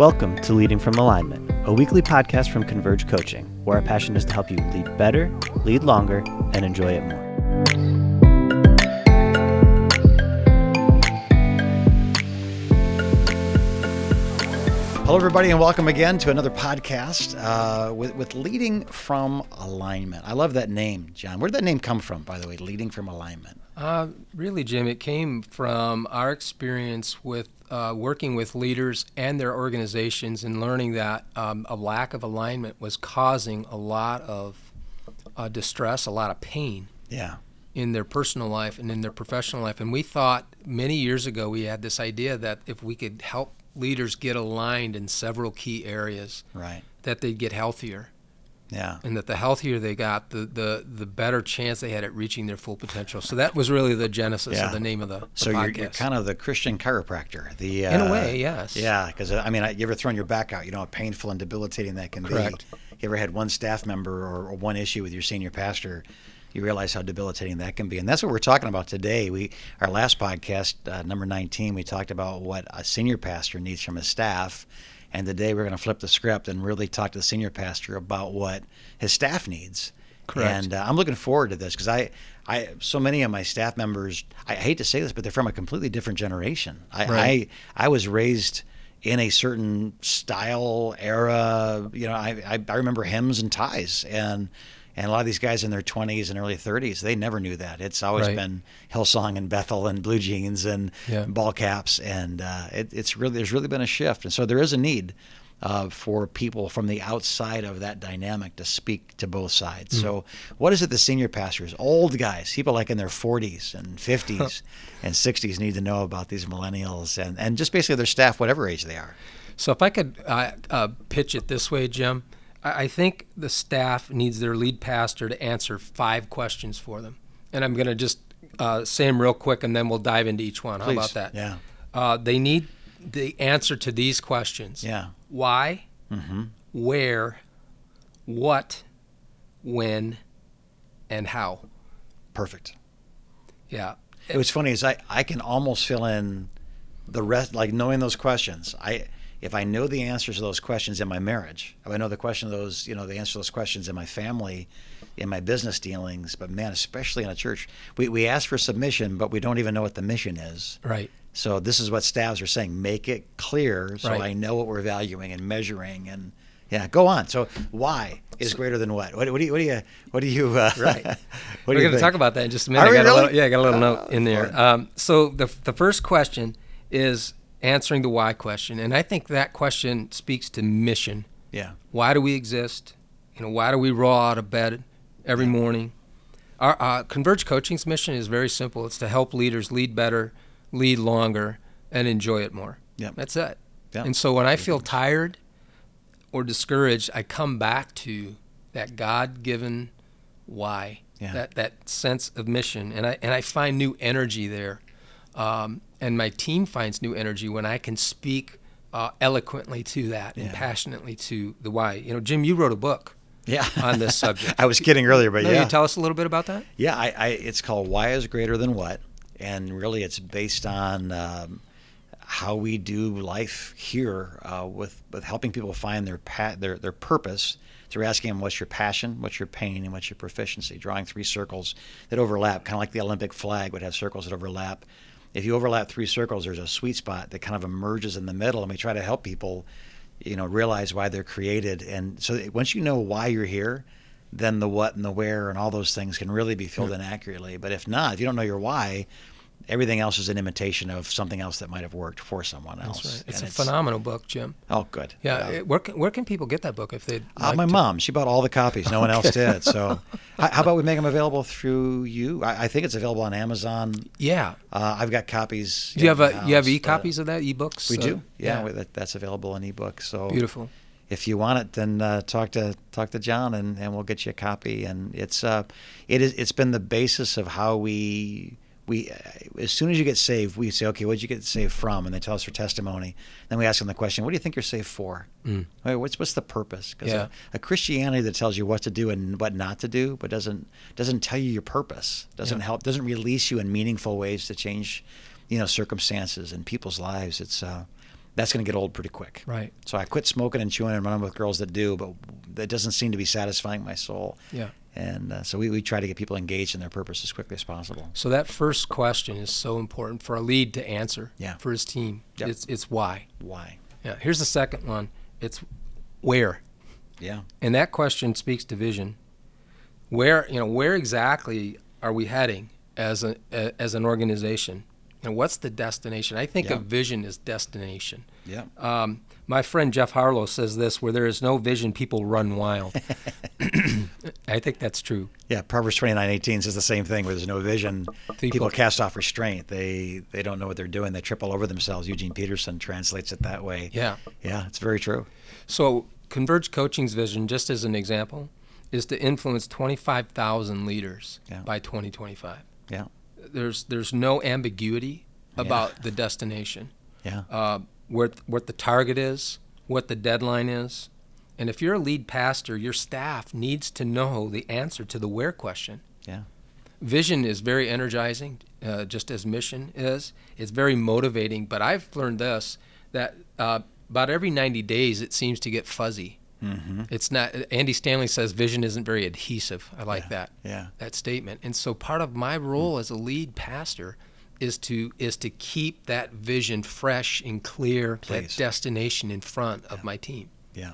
Welcome to Leading from Alignment, a weekly podcast from Converge Coaching, where our passion is to help you lead better, lead longer, and enjoy it more. Hello, everybody, and welcome again to another podcast uh, with, with Leading from Alignment. I love that name, John. Where did that name come from, by the way, Leading from Alignment? Uh, really, Jim, it came from our experience with uh, working with leaders and their organizations and learning that um, a lack of alignment was causing a lot of uh, distress, a lot of pain. Yeah. In their personal life and in their professional life. And we thought many years ago we had this idea that if we could help leaders get aligned in several key areas, right, that they'd get healthier. Yeah. And that the healthier they got, the, the, the better chance they had at reaching their full potential. So that was really the genesis yeah. of the name of the, the so podcast. You're, you're, kind of the Christian chiropractor. The uh, in a way, yes. Yeah, because uh, I mean, you ever thrown your back out? You know how painful and debilitating that can Correct. be. You ever had one staff member or, or one issue with your senior pastor? You realize how debilitating that can be. And that's what we're talking about today. We our last podcast, uh, number 19, we talked about what a senior pastor needs from his staff. And today we're going to flip the script and really talk to the senior pastor about what his staff needs. Correct. And uh, I'm looking forward to this because I, I, so many of my staff members, I, hate to say this, but they're from a completely different generation. I, right. I, I was raised in a certain style era. You know, I, I, I remember hymns and ties and and a lot of these guys in their 20s and early 30s, they never knew that. It's always right. been Hillsong and Bethel and blue jeans and yeah. ball caps, and uh, it, it's really there's really been a shift, and so there is a need. Uh, for people from the outside of that dynamic to speak to both sides. Mm. So, what is it the senior pastors, old guys, people like in their 40s and 50s and 60s need to know about these millennials and, and just basically their staff, whatever age they are? So, if I could uh, uh, pitch it this way, Jim, I think the staff needs their lead pastor to answer five questions for them. And I'm going to just uh, say them real quick and then we'll dive into each one. How about that? Yeah. Uh, they need the answer to these questions Yeah. why, Mm-hmm. where, what, when, and how. Perfect. Yeah. It was funny is I, I can almost fill in the rest like knowing those questions. I if I know the answers to those questions in my marriage, if I know the question of those, you know, the answer to those questions in my family, in my business dealings, but man, especially in a church, we, we ask for submission, but we don't even know what the mission is. Right. So this is what staffs are saying: make it clear, so Right. I know what we're valuing and measuring, and yeah, go on. So why is greater than what? What, what do you? What do you? What do you? Uh, Right. We're going to talk about that in just a minute. Are I got a little, yeah, I got a little Oh, note in there. Um, so the the first question is answering the why question, and I think that question speaks to mission. Yeah. Why do we exist? You know, why do we roll out of bed every morning? Our uh, Converge Coaching's mission is very simple. It's to help leaders lead better, lead longer, and enjoy it more. Yep. That's it. Yeah. And so when I feel tired or discouraged, I come back to that God-given why, Yeah. that that sense of mission, and I and I find new energy there, um, and my team finds new energy when I can speak uh, eloquently to that and passionately to the why. You know, Jim, you wrote a book Yeah. on this subject. I was kidding earlier, but No, yeah. you tell us a little bit about that. Yeah, I, I, it's called Why is Greater Than What, and really it's based on um, how we do life here uh, with with helping people find their pa- their their purpose. So we're asking them, what's your passion, what's your pain, and what's your proficiency? Drawing three circles that overlap, kind of like the Olympic flag would have circles that overlap. If you overlap three circles, there's a sweet spot that kind of emerges in the middle, and we try to help people, you know, realize why they're created. And so once you know why you're here, then the what and the where and all those things can really be filled in accurately. But if not, if you don't know your why, everything else is an imitation of something else that might have worked for someone else. That's right. It's And a phenomenal book, Jim. Oh, good. Yeah. it- where can, where can people get that book if they? Uh, my mom, she bought all the copies. No one else did. So, how, about we make them available through you? I, I think it's available on Amazon. Yeah. Uh, I've got copies. Do you have a you have uh, e copies of that ebooks? We Uh, do. Yeah, we- that, that's available in ebook. So Beautiful. if you want it, then uh, talk to talk to John, and, and we'll get you a copy. And it's uh, it is it's been the basis of how we we uh, as soon as you get saved, we say, okay, what did you get saved from? And they tell us their testimony. Then we ask them the question, what do you think you're saved for? Mm. What's what's the purpose? Because Yeah. a, a Christianity that tells you what to do and what not to do, but doesn't doesn't tell you your purpose, doesn't Yeah. help, doesn't release you in meaningful ways to change, you know, circumstances and people's lives. It's uh, that's going to get old pretty quick. Right. So I quit smoking and chewing and running with girls that do, but that doesn't seem to be satisfying my soul. Yeah. And uh, so we, we try to get people engaged in their purpose as quickly as possible. So that first question is so important for a lead to answer Yeah. for his team. Yep. It's it's why. Why? Yeah. Here's the second one. It's where. Yeah. And that question speaks to vision. Where you know where exactly are we heading as a, a as an organization? And what's the destination? I think Yeah. of vision as destination. Yeah. Um, my friend Jeff Harlow says this: "Where there is no vision, people run wild." I think that's true. Yeah, Proverbs twenty nine eighteen says the same thing. Where there's no vision, people, People- cast off restraint. They they don't know what they're doing. They trip all over themselves. Eugene Peterson translates it that way. Yeah. Yeah, it's very true. So, Converge Coaching's vision, just as an example, is to influence 25,000 leaders Yeah. by 2025. Yeah. There's there's no ambiguity about the destination, Yeah. uh, where what the target is, what the deadline is, and if you're a lead pastor, your staff needs to know the answer to the where question. Yeah. Vision is very energizing, uh, just as mission is. It's very motivating. But I've learned this that uh, about every 90 days it seems to get fuzzy. Mm-hmm. It's not. Andy Stanley says vision isn't very adhesive. I like that Yeah. that statement. And so part of my role Hmm. as a lead pastor is to is to keep that vision fresh and clear, that destination in front of my team. Yeah.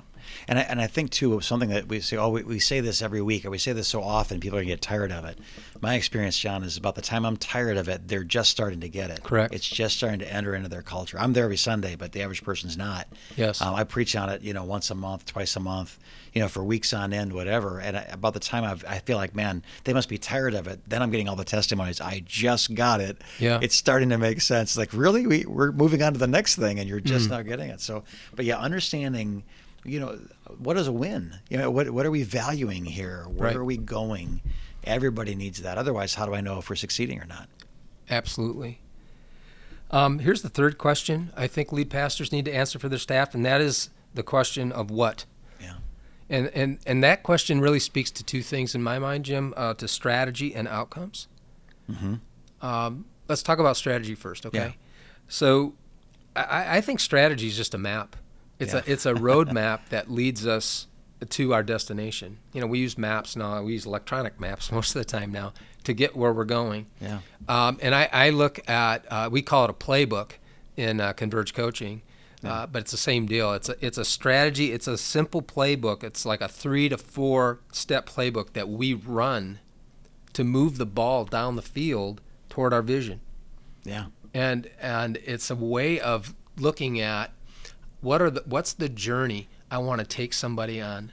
And I, and I think too of something that we say oh we, we say this every week or we say this so often people are gonna get tired of it. My experience, John, is about the time I'm tired of it, they're just starting to get it. Correct. It's just starting to enter into their culture. I'm there every Sunday, but the average person's not. Yes. Um, I preach on it, you know, once a month, twice a month, you know, for weeks on end, whatever. And I, about the time I've, I feel like, man, they must be tired of it. Then I'm getting all the testimonies. I just got it. Yeah. It's starting to make sense. Like, really, we we're moving on to the next thing, and you're Mm. just now getting it. So, but yeah, understanding, you know, what is a win? You know, what what are we valuing here? Where Right. are we going? Everybody needs that. Otherwise, how do I know if we're succeeding or not? Absolutely. Um, here's the third question I think lead pastors need to answer for their staff, and that is the question of what. Yeah. And and and that question really speaks to two things in my mind, Jim: uh, to strategy and outcomes. Mm-hmm. Um, let's talk about strategy first, okay? Yeah. So, I, I think strategy is just a map. It's Yeah. a it's a roadmap that leads us to our destination. You know, we use maps now. We use electronic maps most of the time now to get where we're going. Yeah. Um, and I, I look at uh, we call it a playbook in uh, Converge Coaching, uh, but it's the same deal. It's a it's a strategy. It's a simple playbook. It's like a three to four step playbook that we run to move the ball down the field toward our vision. Yeah. And and it's a way of looking at what are the what's the journey I want to take somebody on.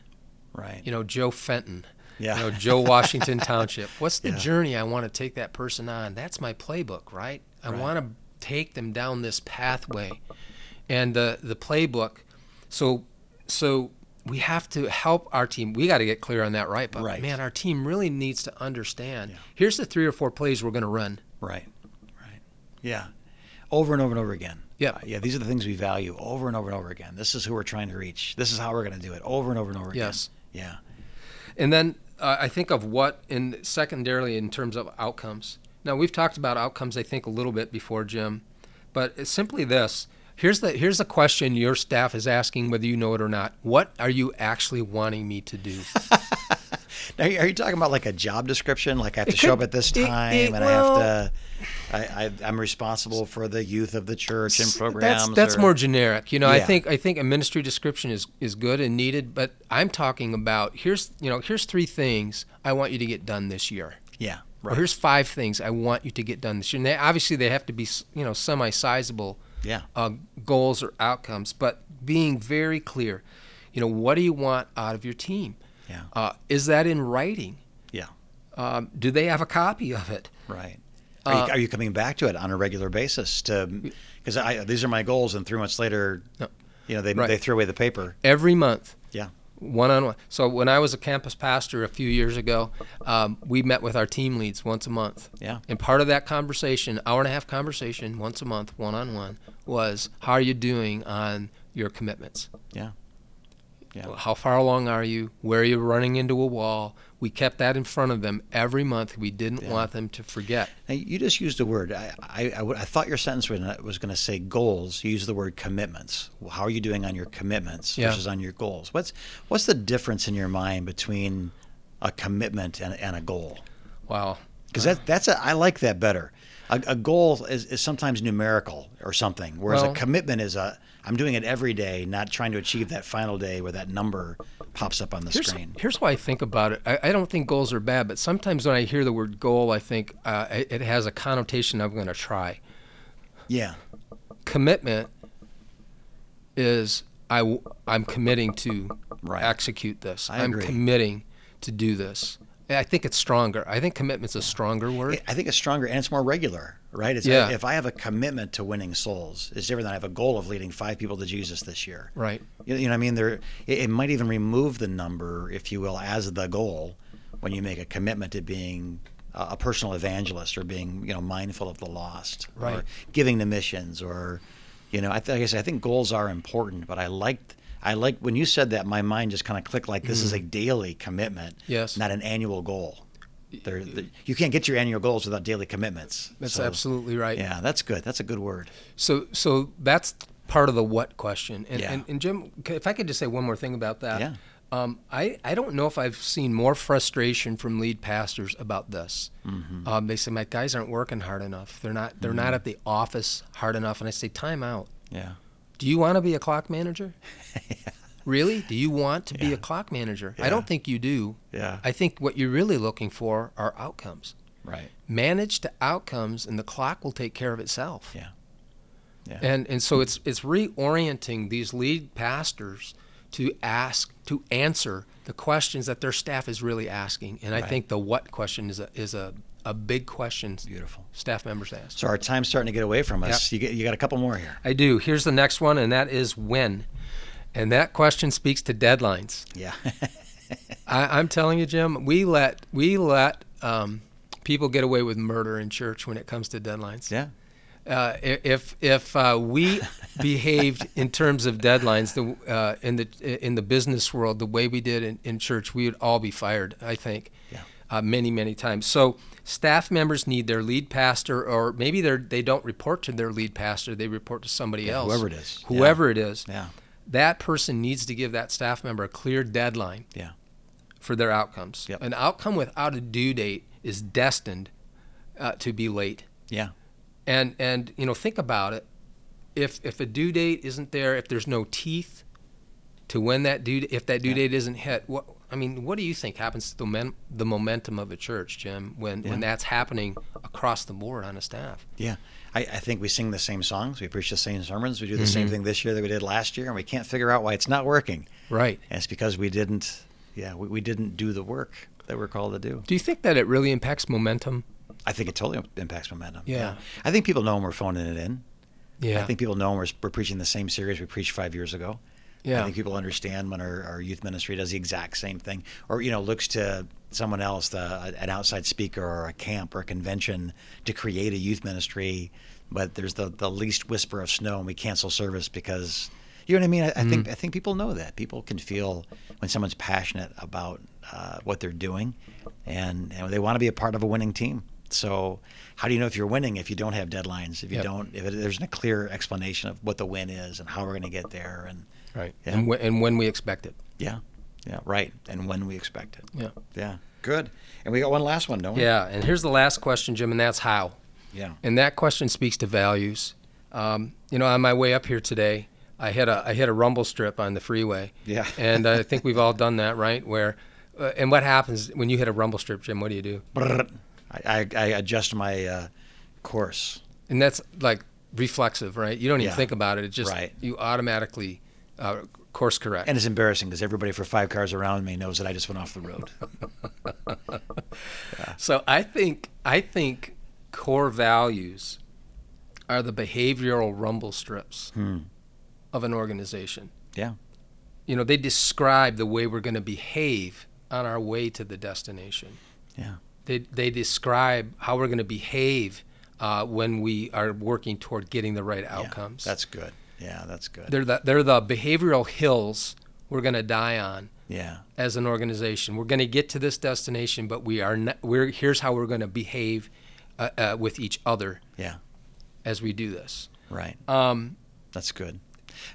Right. You know, Joe Fenton. Yeah. You know, Joe Washington Township. What's the Yeah. journey I want to take that person on? That's my playbook, right? I Right. want to take them down this pathway. And the the playbook so so we have to help our team. We got to get clear on that, right? But Right. man, our team really needs to understand. Yeah. Here's the three or four plays we're going to run. Right. Right. Yeah. Over and over and over again. Yep. Uh, yeah. These are the things we value over and over and over again. This is who we're trying to reach. This is how we're going to do it over and over and over again. Yes. Yeah. And then uh, I think of what, in secondarily, in terms of outcomes. Now we've talked about outcomes, I think, a little bit before, Jim, but it's simply this. Here's the here's the question your staff is asking, whether you know it or not. What are you actually wanting me to do? Now, are you talking about like a job description? Like I have to It show up at this time, it- and well- I have to. I, I'm responsible for the youth of the church and programs. That's that's or- more generic. You know, I think I think a ministry description is is good and needed, but I'm talking about here's you know here's three things I want you to get done this year. Yeah. Or here's five things I want you to get done this year. And they, obviously, they have to be you know semi-sizable Yeah. uh, goals or outcomes, but being very clear. You know, what do you want out of your team? Yeah. Uh, is that in writing? Yeah. Um, do they have a copy of it? Right. Are, Uh, you, are you coming back to it on a regular basis? To because I these are my goals, and three months later, No. you know, they Right. they threw away the paper. Every month, Yeah. one on one. So when I was a campus pastor a few years ago, um, we met with our team leads once a month. Yeah. And part of that conversation, hour and a half conversation, once a month, one on one, was how are you doing on your commitments? Yeah. Yeah. How far along are you? Where are you running into a wall? We kept that in front of them every month. We didn't Yeah. want them to forget. Now, you just used a word. I thought your sentence was going to say goals. You used the word commitments. How are you doing on your commitments Yeah. versus on your goals? What's what's the difference in your mind between a commitment and, and a goal? Wow. Because that that's a, I like that better. A, a goal is, is sometimes numerical or something, whereas Well- a commitment is a I'm doing it every day, not trying to achieve that final day where that number pops up on the Here's, screen. here's why I think about it. I, I don't think goals are bad, but sometimes when I hear the word goal, I think uh, it, it has a connotation I'm going to try. Yeah, Commitment is I, I'm committing to Right. execute this. I am committing to do this. I think it's stronger. I think commitment's a stronger word. I think it's stronger and it's more regular, right? It's Yeah. if I have a commitment to winning souls, it's different than I have a goal of leading five people to Jesus this year. Right. You, know what I mean? There, it, might even remove the number, if you will, as the goal when you make a commitment to being a, personal evangelist or being, you know, mindful of the lost, right. or giving to missions, or, you know, I, th- like I said, I think goals are important, but I liked. I like when you said that, my mind just kind of clicked like this is a daily commitment, Mm. Yes. not an annual goal. There, there- you can't get your annual goals without daily commitments. That's So, absolutely right. Yeah, that's good. That's a good word. So, so that's part of the what question. And, Yeah. and, and Jim, if I could just say one more thing about that. Yeah. Um, I, I don't know if I've seen more frustration from lead pastors about this. Mm-hmm. Um, they say my guys aren't working hard enough. They're not. They're not at the office hard enough. And I say, time out. Yeah. Do you want to be a clock manager? Really? Do you want to be a clock manager? Yeah. I don't think you do. Yeah. I think what you're really looking for are outcomes. Right. Manage the outcomes, and the clock will take care of itself. Yeah. Yeah. And and so it's it's reorienting these lead pastors to ask to answer the questions that their staff is really asking. And I Right. think the what question is a is a, a big question Beautiful. staff members ask. So our time's starting to get away from us. You get you got a couple more here. I do. Here's the next one, and that is when. And that question speaks to deadlines. Yeah. I, I'm telling you, Jim, we let we let um, people get away with murder in church when it comes to deadlines. yeah. uh, if if uh, we behaved in terms of deadlines the, uh, in the in the business world the way we did in, in church, we would all be fired. I think, Yeah. uh, many many times. So staff members need their lead pastor, or maybe they they don't report to their lead pastor; they report to somebody Yeah, else, whoever it is. Yeah. Whoever it is, Yeah. that person needs to give that staff member a clear deadline Yeah. for their outcomes. Yep. An outcome without a due date is destined uh, to be late Yeah. and and you know think about it if if a due date isn't there if there's no teeth to when that due if that due Yeah. date isn't hit what I mean what do you think happens to the, men, the momentum of a church Jim when Yeah. when that's happening across the board on a staff Yeah. I, I think we sing the same songs. We preach the same sermons. We do the same Mhm. thing this year that we did last year, and we can't figure out why it's not working. right And it's because we didn't. Yeah, we, we didn't do the work that we're called to do. do you think that it really impacts momentum I think it totally impacts momentum. Yeah. I think people know when we're phoning it in. yeah I think people know when we're, we're preaching the same series we preached five years ago. I think people understand when our, our youth ministry does the exact same thing, or you know, looks to someone else, the, an outside speaker or a camp or a convention, to create a youth ministry. But there's the, the least whisper of snow, and we cancel service because you know what I mean. I, I think I think people know that people can feel when someone's passionate about uh, what they're doing, and, and they want to be a part of a winning team. So, how do you know if you're winning if you don't have deadlines? If you Yep. don't, if it, there's a clear explanation of what the win is and how we're going to get there, and right Yeah. and, wh- and when we expect it yeah, yeah, right. And when we expect it. yeah Yeah, good. And we got one last one, don't we? yeah and here's the last question Jim and that's how Yeah. And that question speaks to values. Um, you know, on my way up here today, I hit a I hit a rumble strip on the freeway. Yeah. and I think we've all done that, right? Where, uh, and what happens when you hit a rumble strip, Jim? What do you do? I, I, I adjust my uh, course. And that's like reflexive, right? You don't even Yeah. think about it. It just Right. you automatically uh, course correct. And it's embarrassing because everybody for five cars around me knows that I just went off the road. So I think I think core values are the behavioral rumble strips Hmm. of an organization. Yeah. You know, they describe the way we're going to behave on our way to the destination. Yeah. They they describe how we're going to behave uh, when we are working toward getting the right outcomes. Yeah. outcomes. That's good. Yeah, that's good. they're the they're the behavioral hills we're going to die on Yeah. as an organization. We're going to get to this destination, but we are not, we're here's how we're going to behave uh, uh, with each other Yeah. as we do this. Right. Um, That's good.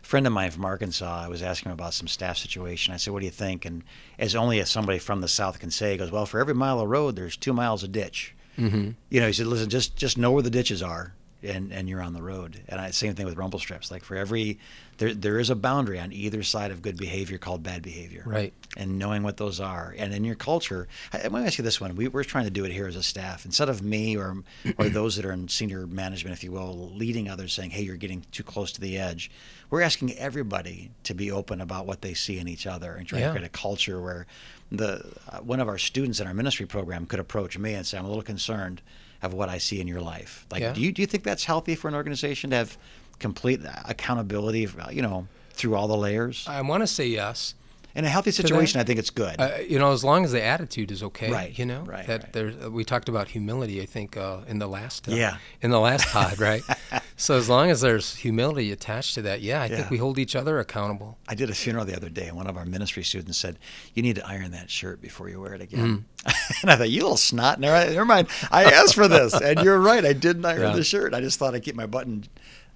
A friend of mine from Arkansas, I was asking him about some staff situation. I said, "What do you think?" And as only as somebody from the South can say, he goes, "Well, for every mile of road, there's two miles of ditch." mhm. You know, he said, "Listen, just just know where the ditches are, and and you're on the road." And I same thing with rumble strips. Like for every there there is a boundary on either side of good behavior called bad behavior. Right. And knowing what those are, and in your culture, I, going to ask you this one: we, we're trying to do it here as a staff. Instead of me or or those that are in senior management, if you will, leading others, saying, "Hey, you're getting too close to the edge," we're asking everybody to be open about what they see in each other and trying Yeah. to create a culture where the uh, one of our students in our ministry program could approach me and say, "I'm a little concerned of what I see in your life." Like, Yeah. do you do you think that's healthy for an organization to have complete accountability, uh, you know, through all the layers? I want to say yes. In a healthy situation, I think it's good. Uh, you know, as long as the attitude is okay, Right, you know, right, that right. there's we talked about humility. I think uh, in the last uh, Yeah. in the last pod, right? so as long as there's humility attached to that, yeah, I Yeah. think we hold each other accountable. I did a funeral the other day, and one of our ministry students said, "You need to iron that shirt before you wear it again." Mm-hmm. and I thought, "You little snot!" Never, never mind. I asked for this, and you're right. I didn't iron Yeah. the shirt. I just thought I'd keep my button,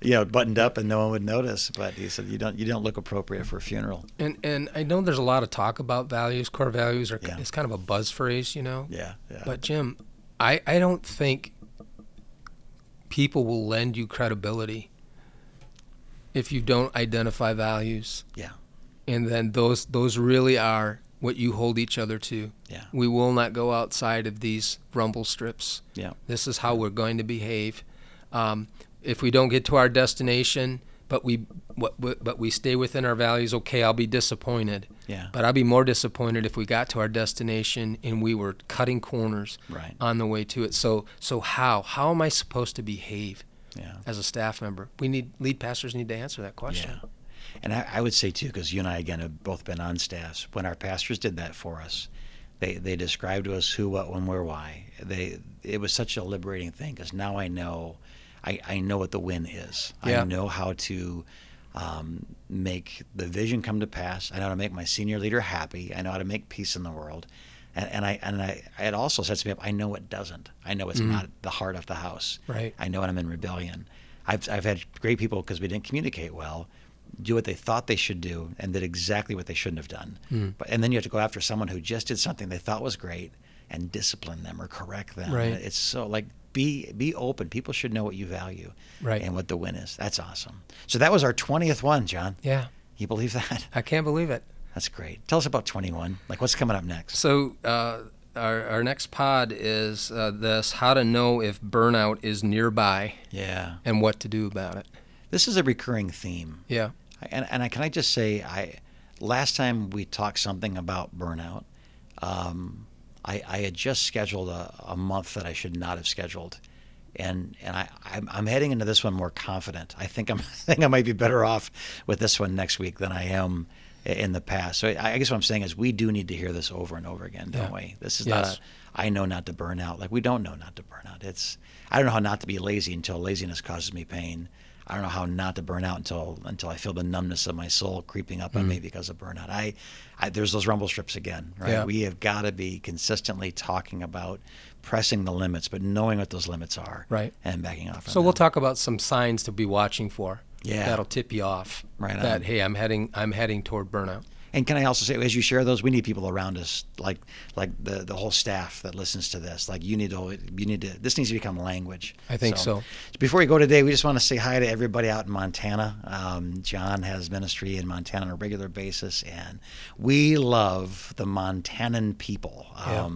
you know, buttoned up, and no one would notice. But he said, "You don't, you don't look appropriate for a funeral." And and I know there's a lot of talk about values, core values, or Yeah. it's kind of a buzz phrase, you know. Yeah, yeah. But Jim, I I don't think people will lend you credibility if you don't identify values. Yeah. And then those those really are what you hold each other to. Yeah. We will not go outside of these rumble strips. Yeah. This is how we're going to behave. Um, if we don't get to our destination, but we but we stay within our values, okay, I'll be disappointed. Yeah. But I'd be more disappointed if we got to our destination and we were cutting corners Right. on the way to it. So so how how am I supposed to behave Yeah. as a staff member? We need lead pastors need to answer that question. Yeah. And I, I would say too, because you and I again have both been on staffs. When our pastors did that for us, they they described to us who, what, when, where, why. They it was such a liberating thing because now I know, I, I know what the win is. Yeah. I know how to um, make the vision come to pass. I know how to make my senior leader happy. I know how to make peace in the world. And, and I and I it also sets me up. I know what doesn't. I know it's not the heart of the house. Right. I know when I'm in rebellion. I've, I've had great people because we didn't communicate well, do what they thought they should do and did exactly what they shouldn't have done. Hmm. But and then you have to go after someone who just did something they thought was great and discipline them or correct them. Right. It's so like be be open. People should know what you value Right. and what the win is. That's awesome. So that was our twentieth one, John. Yeah. You believe that? I can't believe it. That's great. Tell us about twenty one. Like what's coming up next? So uh, our our next pod is uh, this: how to know if burnout is nearby Yeah. and what to do about it. This is a recurring theme. Yeah. And, and I, can I just say, I last time we talked something about burnout, um, I, I had just scheduled a, a month that I should not have scheduled, and and I I'm, I'm heading into this one more confident. I think I'm I think I might be better off with this one next week than I am in the past. So I, I guess what I'm saying is we do need to hear this over and over again, don't Yeah. we? This is Yes. not a I know not to burn out. Like we don't know not to burn out. It's I don't know how not to be lazy until laziness causes me pain. I don't know how not to burn out until until I feel the numbness of my soul creeping up on me mm. because of burnout. I, I there's those rumble strips again, right? Yeah. We have got to be consistently talking about pressing the limits, but knowing what those limits are, Right. and backing off. So we'll them. talk about some signs to be watching for. Yeah. That'll tip you off. Right That on. hey, I'm heading I'm heading toward burnout. And can I also say, as you share those, we need people around us, like like the the whole staff that listens to this. Like you need to you need to this needs to become language. I think so. Before we go today, we just want to say hi to everybody out in Montana. Um, John has ministry in Montana on a regular basis, and we love the Montanan people. Yeah.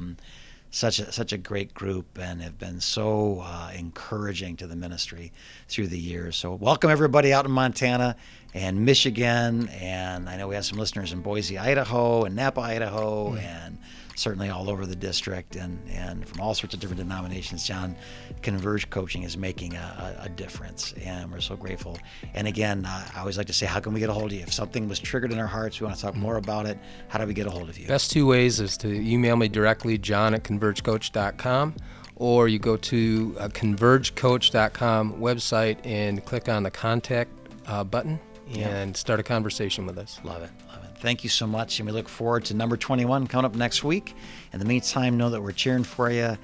Such a such a great group and have been so uh, encouraging to the ministry through the years. So welcome everybody out in Montana and Michigan, and I know we have some listeners in Boise, Idaho, and Nampa, Idaho, and certainly all over the district, and and from all sorts of different denominations. John, Converge Coaching is making a, a, a difference, and we're so grateful. And again, uh, I always like to say, how can we get a hold of you? If something was triggered in our hearts, we want to talk more about it. How do we get a hold of you? Best two ways is to email me directly, john at convergecoach.com, or you go to uh, convergecoach.com website and click on the contact uh, button and start a conversation with us. Love it, love it. thank you so much. And we look forward to number 21 coming up next week. In the meantime, know that we're cheering for you, uh,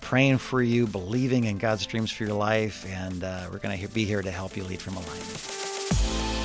praying for you, believing in God's dreams for your life. And uh, we're going to be here to help you lead from alignment.